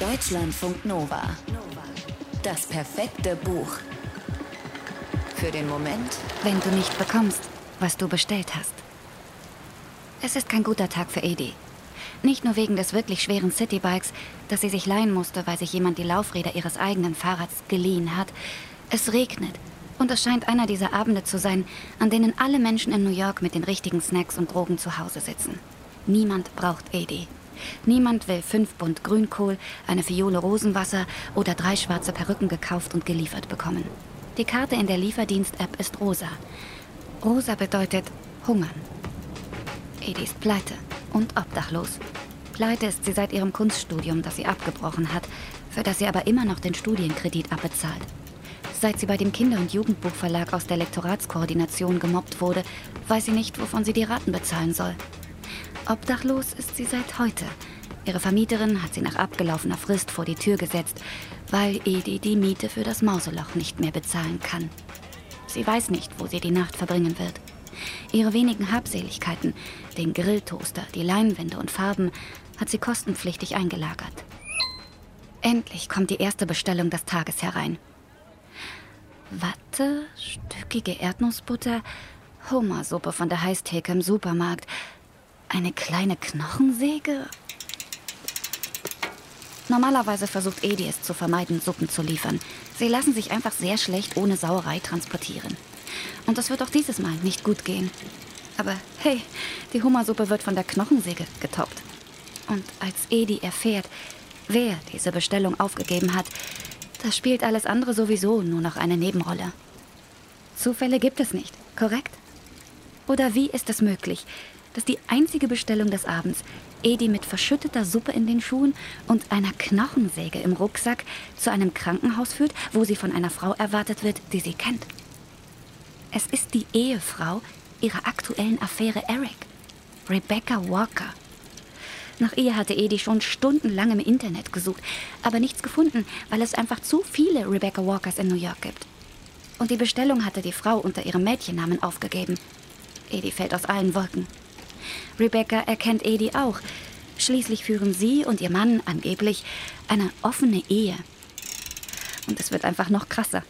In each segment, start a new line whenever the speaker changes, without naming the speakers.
Deutschlandfunk Nova. Das perfekte Buch. Für den Moment,
wenn du nicht bekommst, was du bestellt hast. Es ist kein guter Tag für Edi. Nicht nur wegen des wirklich schweren Citybikes, das sie sich leihen musste, weil sich jemand die Laufräder ihres eigenen Fahrrads geliehen hat. Es regnet. Und es scheint einer dieser Abende zu sein, an denen alle Menschen in New York mit den richtigen Snacks und Drogen zu Hause sitzen. Niemand braucht Edi. Niemand will fünf Bund Grünkohl, eine Fiole Rosenwasser oder drei schwarze Perücken gekauft und geliefert bekommen. Die Karte in der Lieferdienst-App ist rosa. Rosa bedeutet hungern. Edi ist pleite und obdachlos. Pleite ist sie seit ihrem Kunststudium, das sie abgebrochen hat, für das sie aber immer noch den Studienkredit abbezahlt. Seit sie bei dem Kinder- und Jugendbuchverlag aus der Lektoratskoordination gemobbt wurde, weiß sie nicht, wovon sie die Raten bezahlen soll. Obdachlos ist sie seit heute. Ihre Vermieterin hat sie nach abgelaufener Frist vor die Tür gesetzt, weil Edi die Miete für das Mauseloch nicht mehr bezahlen kann. Sie weiß nicht, wo sie die Nacht verbringen wird. Ihre wenigen Habseligkeiten, den Grilltoaster, die Leinwände und Farben, hat sie kostenpflichtig eingelagert. Endlich kommt die erste Bestellung des Tages herein. Watte, stückige Erdnussbutter, Hummersuppe von der Heißtheke im Supermarkt, eine kleine Knochensäge? Normalerweise versucht Edi es zu vermeiden, Suppen zu liefern. Sie lassen sich einfach sehr schlecht ohne Sauerei transportieren. Und das wird auch dieses Mal nicht gut gehen. Aber hey, die Hummersuppe wird von der Knochensäge getoppt. Und als Edi erfährt, wer diese Bestellung aufgegeben hat, da spielt alles andere sowieso nur noch eine Nebenrolle. Zufälle gibt es nicht, korrekt? Oder wie ist es möglich, dass die einzige Bestellung des Abends Edi mit verschütteter Suppe in den Schuhen und einer Knochensäge im Rucksack zu einem Krankenhaus führt, wo sie von einer Frau erwartet wird, die sie kennt. Es ist die Ehefrau ihrer aktuellen Affäre Eric, Rebecca Walker. Nach ihr hatte Edi schon stundenlang im Internet gesucht, aber nichts gefunden, weil es einfach zu viele Rebecca Walkers in New York gibt. Und die Bestellung hatte die Frau unter ihrem Mädchennamen aufgegeben. Edi fällt aus allen Wolken. Rebecca erkennt Edi auch. Schließlich führen sie und ihr Mann angeblich eine offene Ehe. Und es wird einfach noch krasser.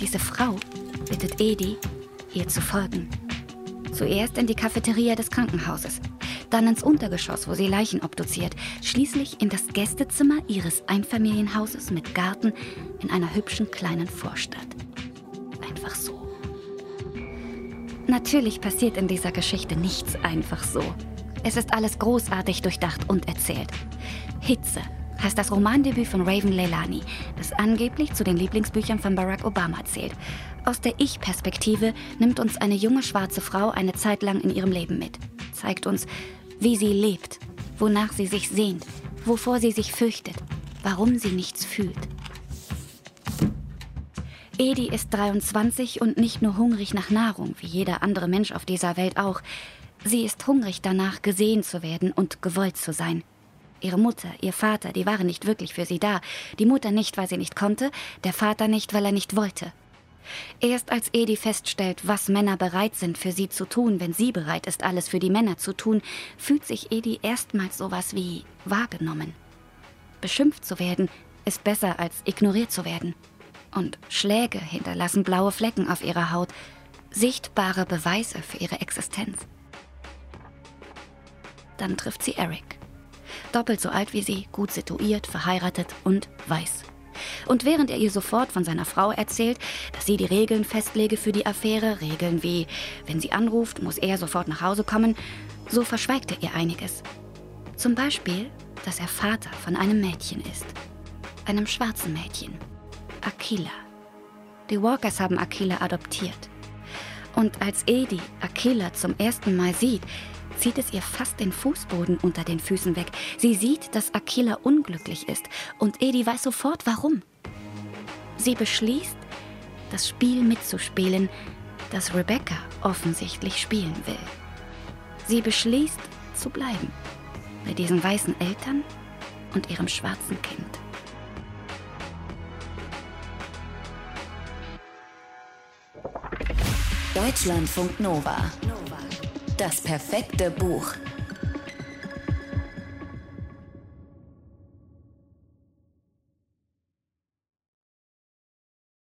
Diese Frau bittet Edi, ihr zu folgen. Zuerst in die Cafeteria des Krankenhauses, dann ins Untergeschoss, wo sie Leichen obduziert, schließlich in das Gästezimmer ihres Einfamilienhauses mit Garten in einer hübschen kleinen Vorstadt. Einfach so. Natürlich passiert in dieser Geschichte nichts einfach so. Es ist alles großartig durchdacht und erzählt. Hitze heißt das Romandebüt von Raven Leilani, das angeblich zu den Lieblingsbüchern von Barack Obama zählt. Aus der Ich-Perspektive nimmt uns eine junge schwarze Frau eine Zeit lang in ihrem Leben mit, zeigt uns, wie sie lebt, wonach sie sich sehnt, wovor sie sich fürchtet, warum sie nichts fühlt. Edi ist 23 und nicht nur hungrig nach Nahrung, wie jeder andere Mensch auf dieser Welt auch. Sie ist hungrig danach, gesehen zu werden und gewollt zu sein. Ihre Mutter, ihr Vater, die waren nicht wirklich für sie da. Die Mutter nicht, weil sie nicht konnte, der Vater nicht, weil er nicht wollte. Erst als Edi feststellt, was Männer bereit sind für sie zu tun, wenn sie bereit ist, alles für die Männer zu tun, fühlt sich Edi erstmals sowas wie wahrgenommen. Beschimpft zu werden ist besser als ignoriert zu werden und Schläge hinterlassen blaue Flecken auf ihrer Haut, sichtbare Beweise für ihre Existenz. Dann trifft sie Eric. Doppelt so alt wie sie, gut situiert, verheiratet und weiß. Und während er ihr sofort von seiner Frau erzählt, dass sie die Regeln festlege für die Affäre, Regeln wie, wenn sie anruft, muss er sofort nach Hause kommen, so verschweigt er ihr einiges. Zum Beispiel, dass er Vater von einem Mädchen ist. Einem schwarzen Mädchen. Aquila. Die Walkers haben Aquila adoptiert. Und als Edi Aquila zum ersten Mal sieht, zieht es ihr fast den Fußboden unter den Füßen weg. Sie sieht, dass Aquila unglücklich ist und Edi weiß sofort warum. Sie beschließt, das Spiel mitzuspielen, das Rebecca offensichtlich spielen will. Sie beschließt zu bleiben bei diesen weißen Eltern und ihrem schwarzen Kind.
Deutschlandfunk Nova. Das perfekte Buch.